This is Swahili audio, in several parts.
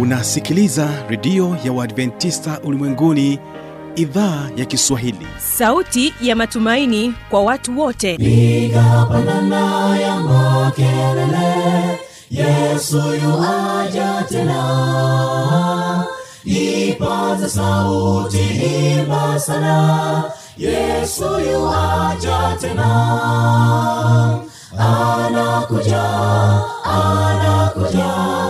unasikiliza redio ya uadventista ulimwenguni idhaa ya kiswahili. Sauti ya matumaini kwa watu wote. Piga pandana ya makelele yesu yuaja tena. Ipaza sauti imba sana yesu yuaja tena. Anakuja anakuja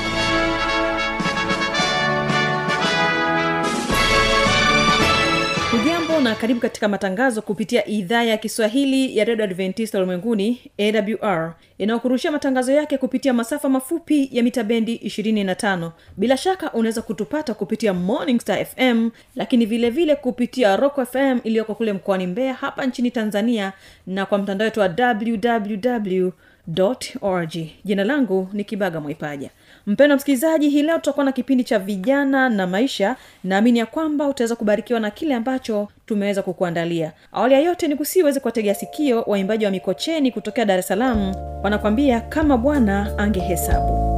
karibu katika matangazo kupitia idhaa ya kiswahili ya redio adventista ulimwenguni awr inayokurushia matangazo yake kupitia masafa mafupi ya mita bendi 25 bila shaka unaweza kutupata kupitia morning star fm lakini vile vile kupitia rock fm iliyoko kule mkoani mbeya hapa nchini tanzania na kwa mtandao wetu wa www org. Jina langu ni kibaga mwaipaja mpendo msikilizaji hii leo tutakuwa na kipindi cha vijana na maisha. Naamini ya kwamba utaweza kubarikiwa na kile ambacho tumeweza kukuandalia. Awali ya yote ni kusiweze kuwategea sikio waimbaji wa mikocheni kutokea dar es salaam. Wanakwambia kama bwana angehesabu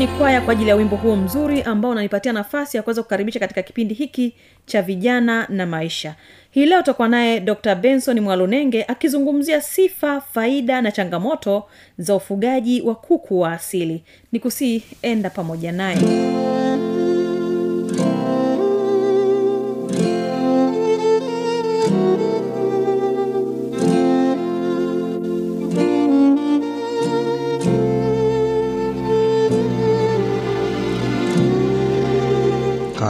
mikocheni kwaya kwa ajili ya wimbo huo mzuri ambao unanipatia nafasi ya kuweza kukaribisha katika kipindi hiki cha vijana na maisha. Hii leo utakuwa naye dr benson mwalunenge akizungumzia sifa faida na changamoto za ufugaji wa kuku wa asili. Ni kusii enda pamoja naye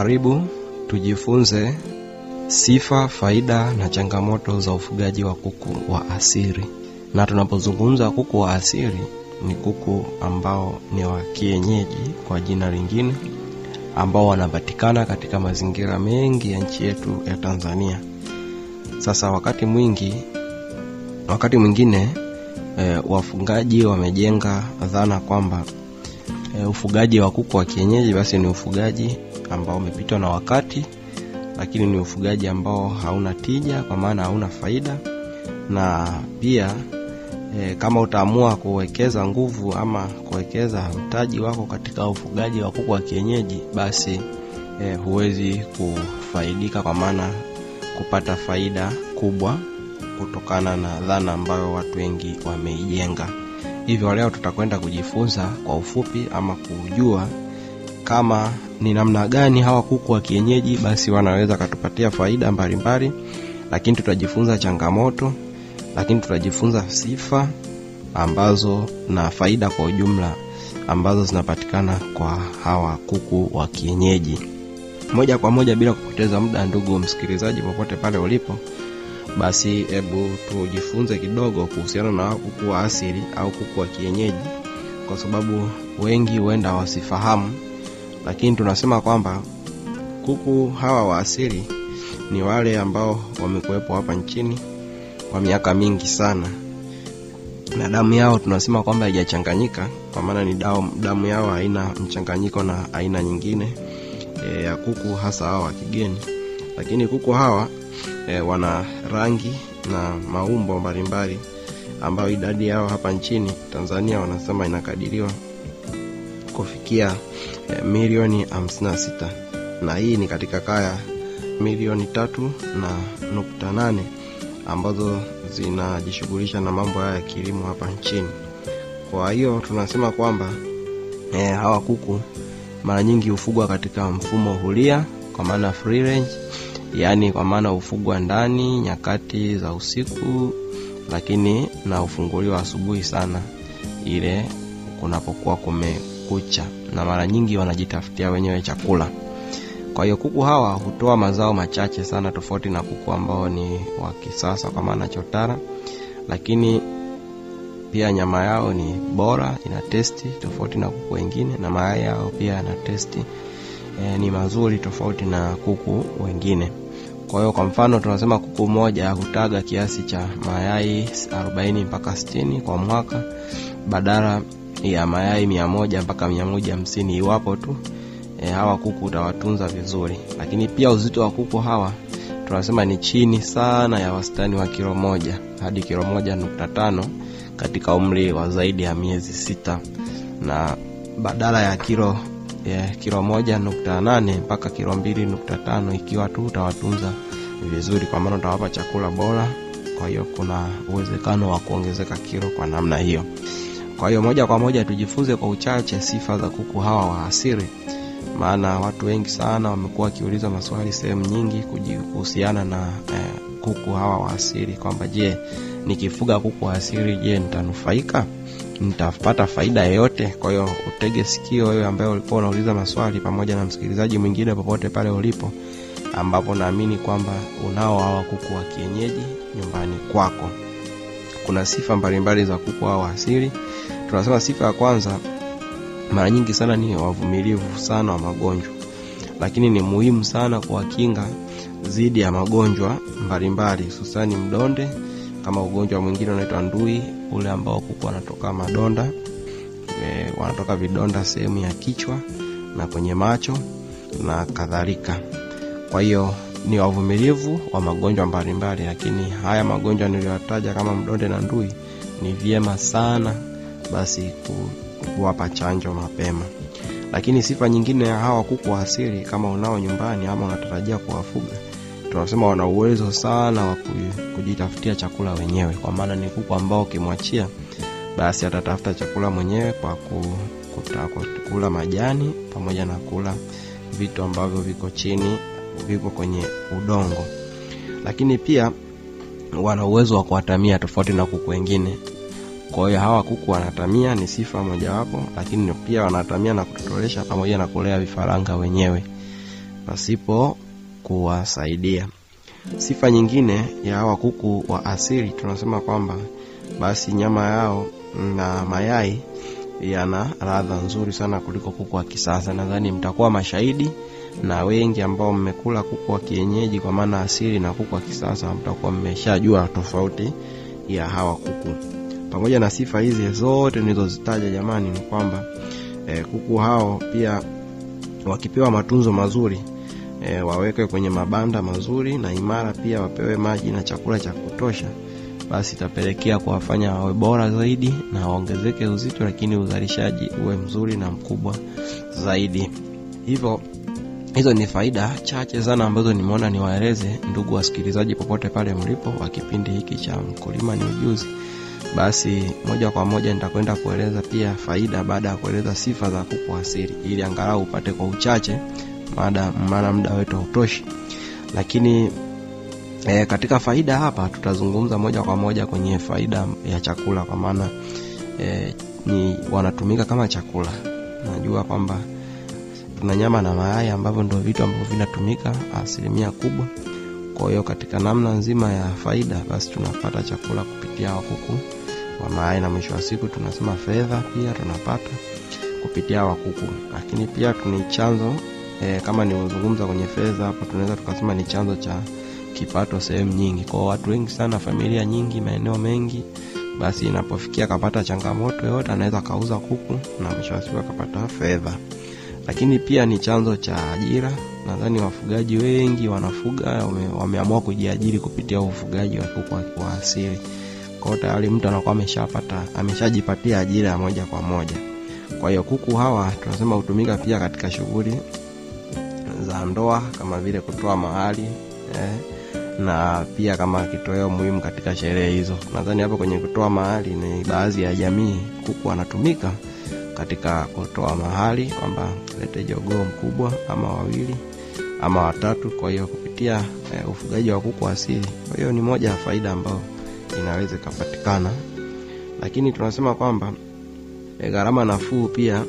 Karibu tujifunze sifa, faida na changamoto za ufugaji wa kuku wa asili. Na tunapozungumza kuku wa asili, ni kuku ambao ni wa kienyeji kwa jina lingine, ambao wanapatikana katika mazingira mengi ya nchi yetu ya Tanzania. Sasa wakati mwingi, wakati mwingine e, wafugaji wamejenga dhana kwamba e, ufugaji wa kuku wa kienyeji basi ni ufugaji ambao umepitwa na wakati, lakini ni ufugaji ambao hauna tija, kwa maana hauna faida, na pia e, kama utaamua kuwekeza nguvu ama kuwekeza mtaji wako katika ufugaji wa kuku wa kienyeji, basi e, huwezi kufaidika, kwa maana kupata faida kubwa kutokana na dhana ambayo watu wengi wameijenga. Hivyo leo tutakwenda kujifunza kwa ufupi ama kujua kama ni namna gani hawa kuku wa kienyeji basi wanaweza katupatia faida mbalimbali, lakini tutajifunza changamoto, lakini tutajifunza sifa ambazo na faida kwa ujumla ambazo zinapatikana kwa hawa kuku wa kienyeji. Moja kwa moja bila kupoteza muda, ndugu msikilizaji, popote pale ulipo, basi hebu tujifunze kidogo kuhusiana na kuku wa asili au kuku wa kienyeji, kwa sababu wengi huenda wasifahamu lakini tunasema kwamba kuku hawa wa asili ni wale ambao wamekuwepo hapa nchini kwa miaka mingi sana, na damu yao tunasema kwamba haijachanganyika, kwa maana ni damu, yao haina mchanganyiko na aina nyingine e, ya kuku, hasa hawa wa kigeni. Lakini kuku hawa e, wana rangi na maumbo mbalimbali ambayo idadi yao hapa nchini Tanzania wanasema inakadiriwa kufikia milioni 56 na hii ni katika kaya milioni tatu na nukta nane ambazo zinajishughulisha na mambo haya ya kilimo hapa nchini. Kwa hiyo tunasema kwamba e, hawa kuku mara nyingi hufugwa katika mfumo huria, kwa maana free range, yaani kwa maana hufugwa ndani nyakati za usiku, lakini na hufunguliwa asubuhi sana ile kunapokuwa kume kucha na mara nyingi wanajitafutia wenyewe chakula. Kwa hiyo kuku hawa hutoa mazao machache sana, tofauti na kuku ambao ni wa kisasa kwa maana chotara, lakini pia nyama yao ni bora, ina testi tofauti na kuku wengine, na mayai yao pia yana testi e, ni mazuri tofauti na kuku wengine. Kwa hiyo kwa mfano tunasema kuku moja hutaga kiasi cha mayai 40 mpaka 60 kwa mwaka badala ya mayai mia moja mpaka mia moja hamsini iwapo tu e, hawa kuku utawatunza vizuri. Lakini pia uzito wa kuku hawa tunasema ni chini sana ya wastani wa kilo moja hadi kilo moja nukta tano katika umri wa zaidi ya miezi sita na badala ya kilo ya kilo moja nukta nane mpaka kilo mbili nukta tano ikiwa tu utawatunza vizuri, kwa maana utawapa chakula bora. Kwa hiyo kuna uwezekano wa kuongezeka kilo kwa namna hiyo. Kwa hiyo moja kwa moja tujifunze kwa uchache sifa za kuku hawa wa asili, maana watu wengi sana wamekuwa wakiuliza maswali sehemu nyingi kuhusiana na eh, kuku hawa wa asili kwamba je, nikifuga kuku wa asili, je, nitanufaika? Nitapata faida yoyote? Kwa hiyo utege sikio wewe ambaye ulikuwa unauliza maswali, pamoja na msikilizaji mwingine popote pale ulipo, ambapo naamini kwamba unao hawa kuku wa kienyeji nyumbani kwako. Kuna sifa mbalimbali za kuku hao asili. Tunasema sifa ya kwanza mara nyingi sana ni wavumilivu sana wa magonjwa. Lakini ni muhimu sana kuwakinga dhidi ya magonjwa mbalimbali hususani mdonde kama ugonjwa mwingine unaitwa ndui ule ambao kuku wanatoka madonda e, wanatoka vidonda sehemu ya kichwa na kwenye macho na kadhalika. Kwa hiyo ni wavumilivu wa magonjwa mbalimbali lakini haya magonjwa niliyotaja kama mdonde na ndui ni vyema sana basi kuwapa chanjo mapema. Lakini sifa nyingine ya hawa kuku wa asili kama unao nyumbani ama unatarajia kuwafuga tunasema wana uwezo sana wa kujitafutia chakula wenyewe. Kwa maana ni kuku ambao ukimwachia basi atatafuta chakula mwenyewe kwa kula majani pamoja na kula vitu ambavyo viko chini viko kwenye udongo. Lakini pia wana uwezo wa kuwatamia tofauti na kuku wengine. Kwa hiyo hawa kuku wanatamia ni sifa mojawapo lakini pia wanatamia na kutotolesha pamoja na kulea vifaranga wenyewe pasipo kuwasaidia. Sifa nyingine ya hawa kuku wa asili tunasema kwamba basi nyama yao na mayai yana ladha nzuri sana kuliko kuku wa kisasa. Nadhani mtakuwa mashahidi na wengi ambao mmekula kuku wa kienyeji kwa maana asili na kuku wa kisasa mtakuwa mmeshajua tofauti ya hawa kuku. Pamoja na sifa hizi zote nilizozitaja jamani ni kwamba e, kuku hao pia wakipewa matunzo mazuri e, wawekwe kwenye mabanda mazuri na imara pia wapewe maji na chakula cha kutosha basi itapelekea kuwafanya wawe bora zaidi na waongezeke uzito lakini uzalishaji uwe mzuri na mkubwa zaidi. Hivyo hizo ni faida chache sana ambazo nimeona niwaeleze ndugu wasikilizaji popote pale mlipo wa kipindi hiki cha mkulima ni ujuzi. Basi moja kwa moja nitakwenda kueleza pia faida baada ya kueleza sifa za kuku asili ili angalau upate kwa uchache maana maana muda wetu hautoshi. Lakini e, katika faida hapa tutazungumza moja kwa moja kwenye faida ya chakula kwa maana e, ni wanatumika kama chakula. Najua kwamba tuna nyama na mayai ambavyo ndio vitu ambavyo vinatumika asilimia kubwa. Kwa hiyo katika namna nzima ya faida basi tunapata chakula kupitia hawa kuku wa mayai na mwisho wa siku tunasema fedha pia tunapata kupitia hawa lakini pia ni chanzo e, kama nilivyozungumza kwenye fedha hapo tunaweza tukasema ni chanzo cha kipato sehemu nyingi. Kwa watu wengi sana familia nyingi maeneo mengi basi inapofikia akapata changamoto yoyote anaweza akauza kuku na mwisho wa siku akapata fedha lakini pia ni chanzo cha ajira. Nadhani wafugaji wengi wanafuga wame, wameamua kujiajiri kupitia ufugaji wa kuku wa- asili. Kwao tayari mtu anakuwa ameshapata ameshajipatia ajira ya moja kwa moja. Kwa hiyo kuku hawa tunasema hutumika pia katika shughuli za ndoa kama vile kutoa mahali eh, na pia kama kitoweo muhimu katika sherehe hizo. Nadhani hapo kwenye kutoa mahali ni baadhi ya jamii kuku wanatumika katika kutoa mahali kwamba lete jogoo mkubwa ama wawili ama watatu kwa hiyo kupitia e, ufugaji wa kuku asili. Kwa hiyo ni moja ya faida ambayo inaweza ikapatikana. Lakini tunasema kwamba e, gharama nafuu pia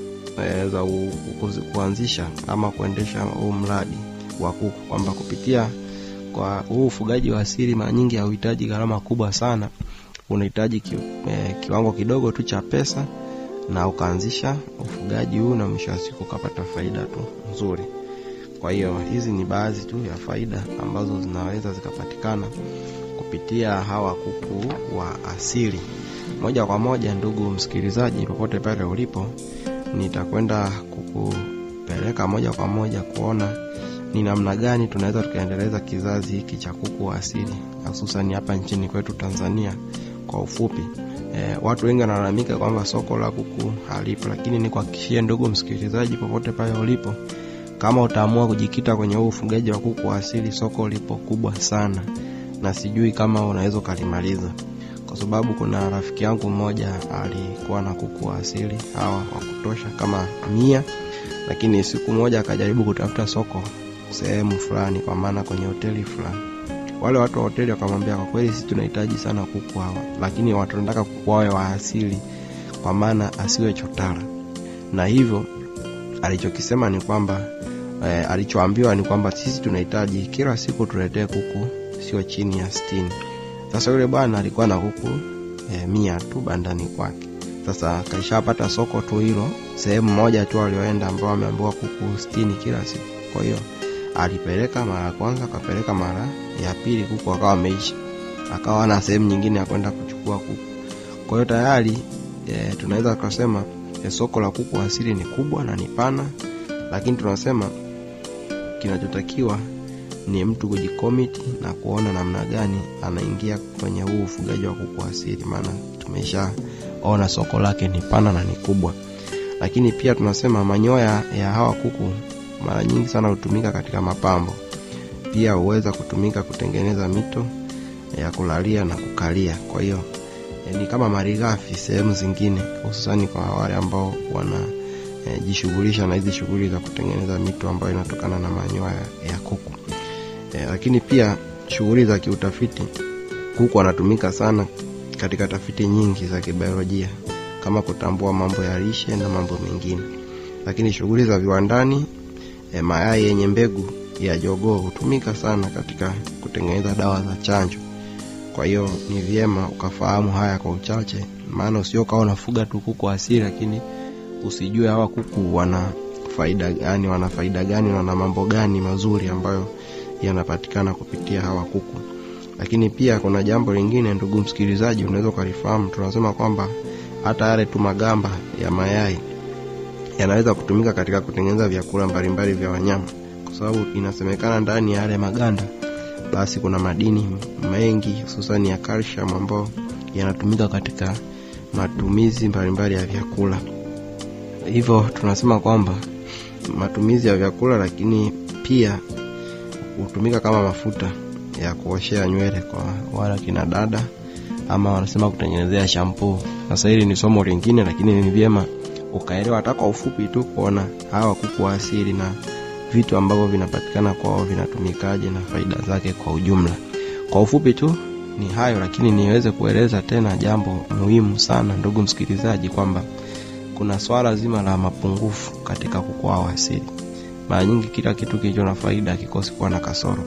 e, za u, u, kuanzisha ama kuendesha huu mradi wa kuku. Kwamba kupitia kwa huu ufugaji wa asili mara nyingi hauhitaji gharama kubwa sana. Unahitaji ki, e, kiwango kidogo tu cha pesa na ukaanzisha ufugaji huu na mwisho wa siku ukapata faida tu nzuri. Kwa hiyo hizi ni baadhi tu ya faida ambazo zinaweza zikapatikana kupitia hawa kuku wa asili. Moja kwa moja ndugu msikilizaji popote pale ulipo nitakwenda kukupeleka moja kwa moja kuona ni namna gani tunaweza tukaendeleza kizazi hiki cha kuku wa asili hususani hapa nchini kwetu tanzania kwa ufupi e, watu wengi wanalalamika kwamba soko la kuku halipo lakini nikuhakikishie ndugu msikilizaji popote pale ulipo kama utaamua kujikita kwenye huu ufugaji wa kuku wa asili soko lipo kubwa sana na sijui kama unaweza ukalimaliza kwa sababu kuna rafiki yangu mmoja alikuwa na kuku wa asili hawa wa kutosha kama mia lakini siku moja akajaribu kutafuta soko sehemu fulani kwa maana kwenye hoteli fulani wale watu wa hoteli wakamwambia kwa kweli sisi tunahitaji sana kuku hawa lakini watu wanataka kuku wawe wa asili kwa maana asiwe chotara. Na hivyo alichokisema ni kwamba e, alichoambiwa ni kwamba sisi tunahitaji kila siku tuletee kuku sio chini ya sitini. Sasa yule bwana alikuwa na kuku e, mia tu bandani kwake. Sasa kaishapata soko tu hilo sehemu moja tu alioenda ambao ameambiwa kuku sitini kila siku. Kwa hiyo alipeleka mara ya kwanza akapeleka mara ya pili kuku akawa ameisha akawa na sehemu nyingine ya kwenda kuchukua kuku. Kwa hiyo tayari e, tunaweza tukasema e, soko la kuku asili ni kubwa na ni pana lakini tunasema kinachotakiwa ni mtu kujikomiti na kuona namna gani anaingia kwenye huu ufugaji wa kuku asili. Maana tumeshaona soko lake ni pana na ni kubwa. Lakini pia tunasema manyoya ya hawa kuku mara nyingi sana hutumika katika mapambo pia huweza kutumika kutengeneza mito ya kulalia na kukalia. Kwa hiyo e, ni kama malighafi sehemu zingine hususani kwa wale ambao wanajishughulisha e, na hizi shughuli za kutengeneza mito ambayo inatokana na manyoya ya kuku. E, lakini pia shughuli za kiutafiti kuku anatumika sana katika tafiti nyingi za kibiolojia kama kutambua mambo ya lishe na mambo mengine. Lakini shughuli za viwandani e, mayai yenye mbegu ya jogoo hutumika sana katika kutengeneza dawa za chanjo. Kwa hiyo ni vyema ukafahamu haya kwa uchache maana usio kawa unafuga tu kuku asili lakini usijue hawa kuku wana faida gani wana faida gani na wana mambo gani mazuri ambayo yanapatikana kupitia hawa kuku. Lakini pia kuna jambo lingine ndugu msikilizaji unaweza ukalifahamu. Tunasema kwamba hata yale tu magamba ya mayai yanaweza kutumika katika kutengeneza vyakula mbalimbali vya wanyama kwa sababu inasemekana ndani ya yale maganda basi kuna madini mengi hususani ya calcium ambayo yanatumika katika matumizi mbalimbali ya vyakula. Hivyo tunasema kwamba matumizi ya vyakula lakini pia hutumika kama mafuta ya kuoshea nywele kwa wala kina dada ama wanasema kutengenezea shampoo. Sasa hili ni somo lingine lakini ni vyema ukaelewa hata kwa ufupi tu kuona hawa kuku asili na vitu ambavyo vinapatikana kwao vinatumikaje na faida zake kwa ujumla. Kwa ufupi tu ni hayo lakini niweze kueleza tena jambo muhimu sana ndugu msikilizaji kwamba kuna swala zima la mapungufu katika kuku asili. Mara nyingi kila kitu kilicho na faida kikosi kuwa na kasoro.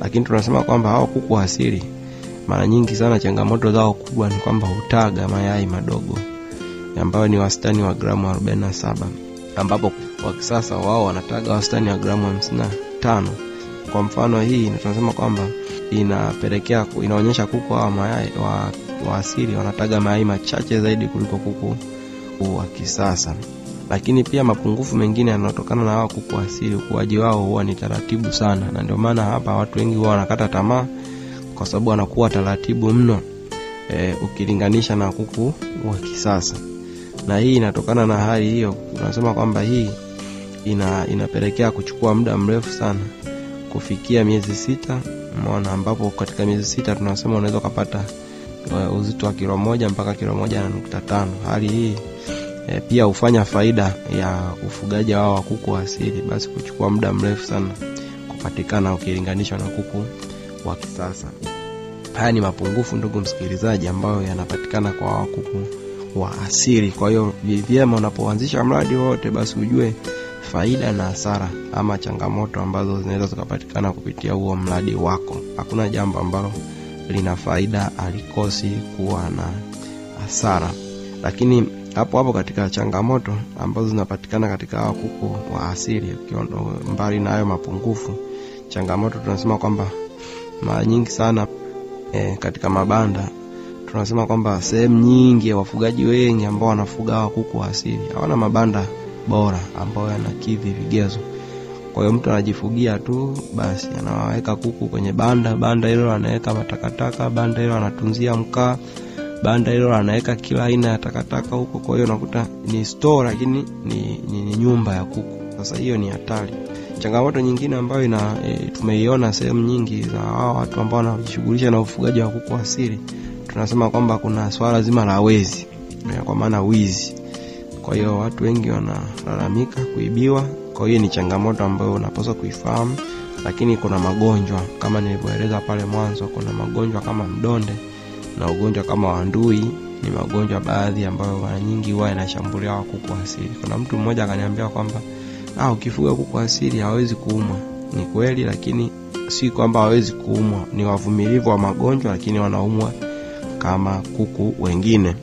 Lakini tunasema kwamba hao kuku asili mara nyingi sana changamoto zao kubwa ni kwamba hutaga mayai madogo ambayo ni wastani wa gramu 47 ambapo kwa kisasa wao wanataga wastani wa gramu 55 kwa mfano hii tunasema kwamba inapelekea inaonyesha kuku hawa mayai wa, wa asili wanataga mayai machache zaidi kuliko kuku wa kisasa. Lakini pia mapungufu mengine yanayotokana na hawa kuku asili ukuaji wao huwa ni taratibu sana. Na ndio maana hapa watu wengi huwa wanakata tamaa kwa sababu wanakuwa taratibu mno e, ukilinganisha na kuku wa kisasa. Na hii inatokana na hali hiyo. Unasema kwamba hii ina inapelekea kuchukua muda mrefu sana kufikia miezi sita. Mona ambapo katika miezi sita tunasema unaweza ukapata uh, uzito wa kilo moja mpaka kilo moja na nukta tano. Hali hii e, pia hufanya faida ya ufugaji wao wa kuku asili. Basi kuchukua muda mrefu sana kupatikana ukilinganishwa na kuku wa kisasa. Haya ni mapungufu ndugu msikilizaji ambayo yanapatikana kwa wakuku kuku wa asili. Kwa hiyo vyema unapoanzisha mradi wote basi ujue faida na hasara ama changamoto ambazo zinaweza zikapatikana kupitia huo mradi wako. Hakuna jambo ambalo lina faida alikosi kuwa na hasara. Lakini hapo hapo katika changamoto ambazo zinapatikana katika hawa kuku wa asili mbali na hayo mapungufu changamoto tunasema kwamba mara nyingi sana e, katika mabanda tunasema kwamba sehemu nyingi ya wafugaji wengi ambao wanafuga hawa wa asili hawana mabanda bora ambayo yanakidhi vigezo. Kwa hiyo mtu anajifugia tu basi anawaweka kuku kwenye banda banda hilo anaweka matakataka banda hilo anatunzia mkaa banda hilo anaweka kila aina ya takataka huko. Kwa hiyo unakuta ni store lakini ni, ni, ni nyumba ya kuku. Sasa hiyo ni hatari. Changamoto nyingine ambayo ina e, tumeiona sehemu nyingi za hao watu ambao wanajishughulisha na ufugaji wa kuku asili tunasema kwamba kuna swala zima la wezi kwa maana wizi kwa hiyo watu wengi wanalalamika kuibiwa. Kwa hiyo ni changamoto ambayo unapaswa kuifahamu. Lakini kuna magonjwa kama nilivyoeleza pale mwanzo kuna magonjwa kama mdonde na ugonjwa kama wandui ni magonjwa baadhi ambayo mara nyingi huwa yanashambulia wa kuku asili. Kuna mtu mmoja akaniambia kwamba ah, ukifuga kuku asili hawezi kuumwa. Ni kweli lakini si kwamba hawezi kuumwa. Ni wavumilivu wa magonjwa lakini wanaumwa kama kuku wengine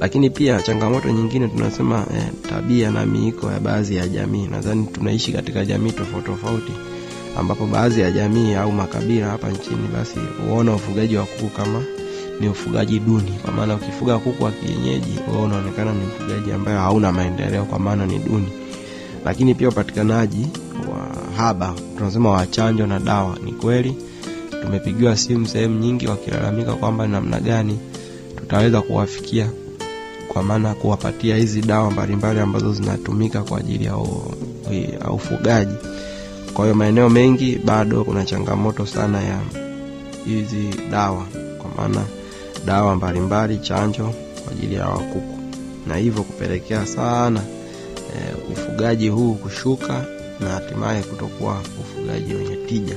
lakini pia changamoto nyingine tunasema eh, tabia na miiko ya baadhi ya jamii. Nadhani tunaishi katika jamii tofauti tofauti ambapo baadhi ya jamii au makabila hapa nchini basi huona ufugaji wa kuku kama ni ufugaji duni. Kwa maana ukifuga kuku wa kienyeji wewe unaonekana ni mfugaji ambaye hauna maendeleo kwa maana ni duni. Lakini pia upatikanaji wa haba tunasema wa chanjo na dawa ni kweli. Tumepigiwa simu sehemu nyingi wakilalamika kwamba namna gani tutaweza kuwafikia kwa maana kuwapatia hizi dawa mbalimbali ambazo zinatumika kwa ajili ya, ufugaji. Kwa hiyo maeneo mengi bado kuna changamoto sana ya hizi dawa kwa maana dawa mbalimbali chanjo kwa ajili ya wakuku na hivyo kupelekea sana e, ufugaji huu kushuka na hatimaye kutokuwa ufugaji wenye tija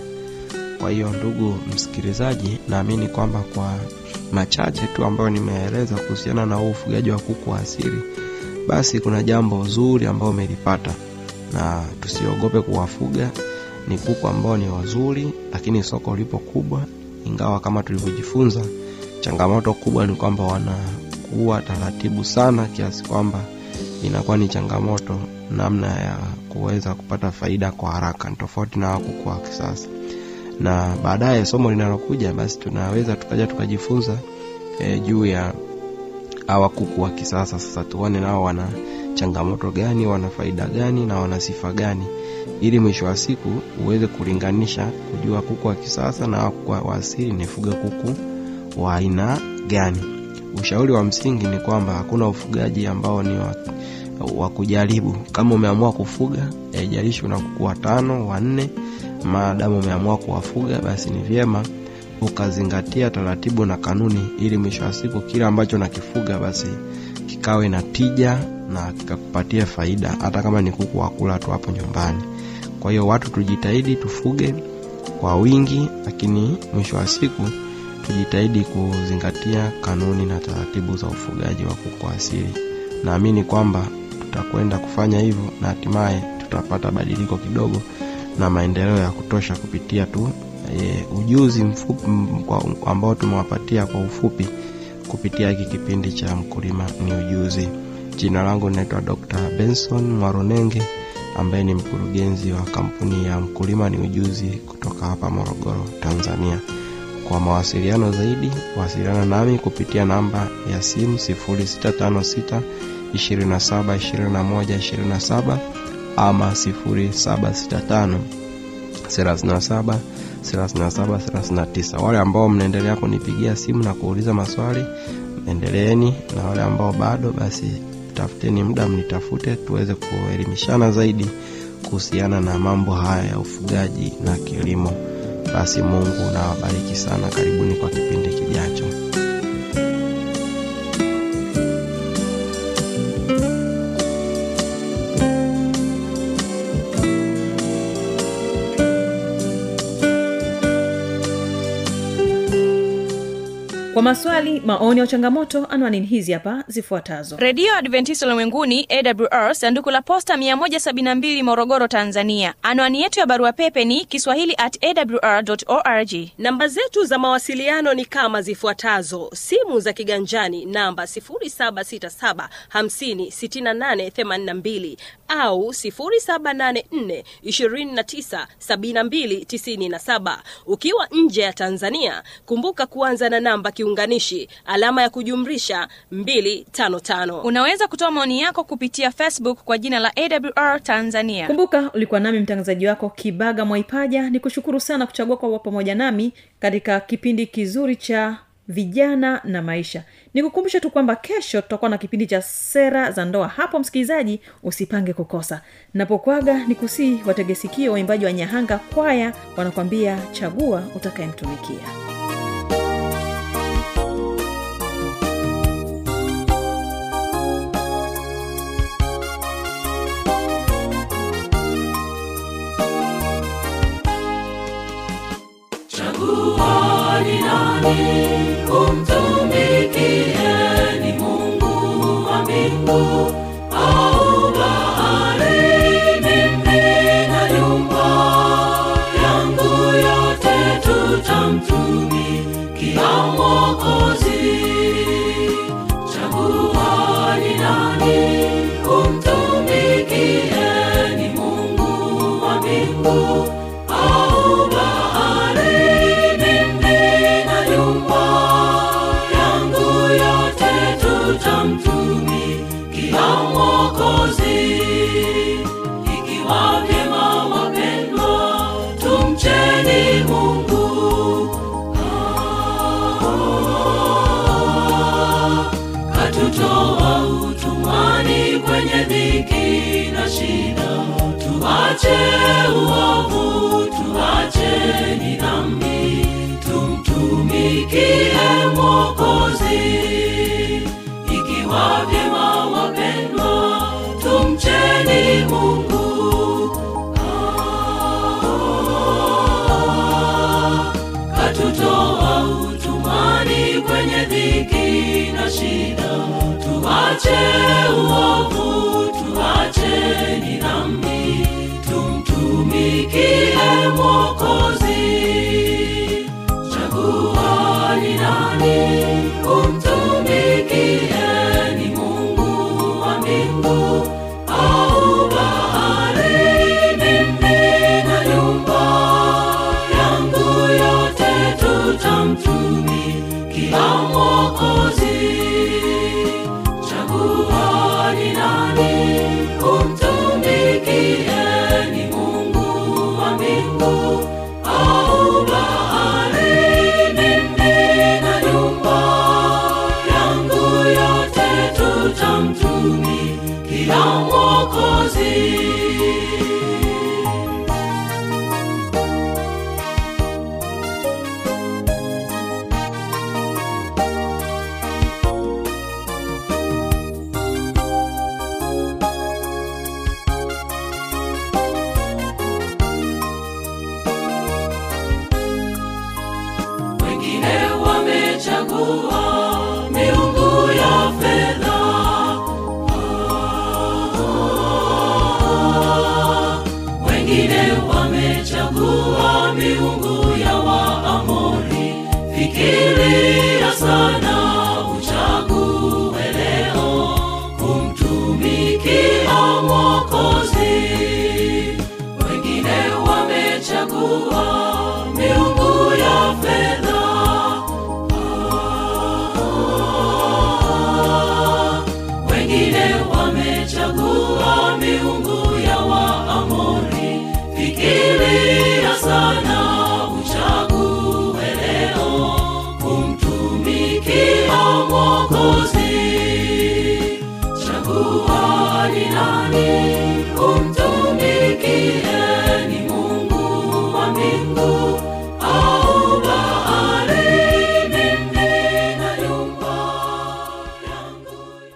kwa hiyo ndugu msikilizaji naamini kwamba kwa machache tu ambayo nimeeleza kuhusiana na huu ufugaji wa kuku wa asili basi kuna jambo zuri ambayo umelipata. Na tusiogope kuwafuga. Ni kuku ambao ni wazuri lakini soko lipo kubwa. Ingawa kama tulivyojifunza changamoto kubwa ni kwamba wanakuwa taratibu sana kiasi kwamba inakuwa ni changamoto namna ya kuweza kupata faida kwa haraka. Ni tofauti na kuku wa kisasa na baadaye somo linalokuja basi tunaweza tukaja tukajifunza e, juu ya hawa kuku wa kisasa. Sasa tuone nao wana changamoto gani wana faida gani na wana sifa gani ili mwisho wa siku uweze kulinganisha kujua kuku wa kisasa na kuku wa asili nifuge kuku wa aina gani. Ushauri wa msingi ni kwamba hakuna ufugaji ambao ni wa, wa kujaribu. Kama umeamua kufuga haijalishi una kuku watano wanne maadamu umeamua kuwafuga basi ni vyema ukazingatia taratibu na kanuni ili mwisho wa siku kile ambacho nakifuga basi kikawe na tija na kikakupatia faida hata kama ni kuku wa kula tu hapo nyumbani. Kwa hiyo watu tujitahidi tufuge kwa wingi lakini mwisho wa siku tujitahidi kuzingatia kanuni na taratibu za ufugaji wa kuku asili. Naamini kwamba tutakwenda kufanya hivyo na hatimaye tutapata badiliko kidogo na maendeleo ya kutosha kupitia tu e, ujuzi mfupi ambao tumewapatia kwa ufupi kupitia hiki kipindi cha mkulima ni ujuzi. Jina langu naitwa dr benson mwaronenge ambaye ni mkurugenzi wa kampuni ya mkulima ni ujuzi kutoka hapa morogoro tanzania. Kwa mawasiliano zaidi wasiliana nami kupitia namba ya simu 656 27 21 27 ama 0765 37 37 39 wale ambao mnaendelea kunipigia simu na kuuliza maswali endeleeni. Na wale ambao bado basi tafuteni muda mnitafute tuweze kuelimishana zaidi kuhusiana na mambo haya ya ufugaji na kilimo. Basi mungu nawabariki sana. Karibuni kwa kipindi kijacho maswali maoni au changamoto anwani hizi hapa zifuatazo. Redio adventista ulimwenguni awr sanduku la posta 172 morogoro tanzania. Anwani yetu ya barua pepe ni kiswahili at awr org. Namba zetu za mawasiliano ni kama zifuatazo. Simu za kiganjani namba 767 au 784 ukiwa nje ya tanzania kumbuka kuanza na namba kiunganishi alama ya kujumrisha 255 unaweza kutoa maoni yako kupitia facebook kwa jina la awr tanzania. Kumbuka ulikuwa nami mtangazaji wako kibaga mwaipaja ni kushukuru sana kuchagua kwa pamoja nami katika kipindi kizuri cha vijana na maisha. Nikukumbusha tu kwamba kesho tutakuwa na kipindi cha sera za ndoa. Hapo msikilizaji usipange kukosa. Napokwaga ni kusii wategesikio waimbaji wa nyahanga kwaya wanakwambia chagua utakayemtumikia Chaguani nani umtumikieni Mungu wa mbingu tutamtumikia Mwokozi. Umechagua miungu ya Waamori, fikiri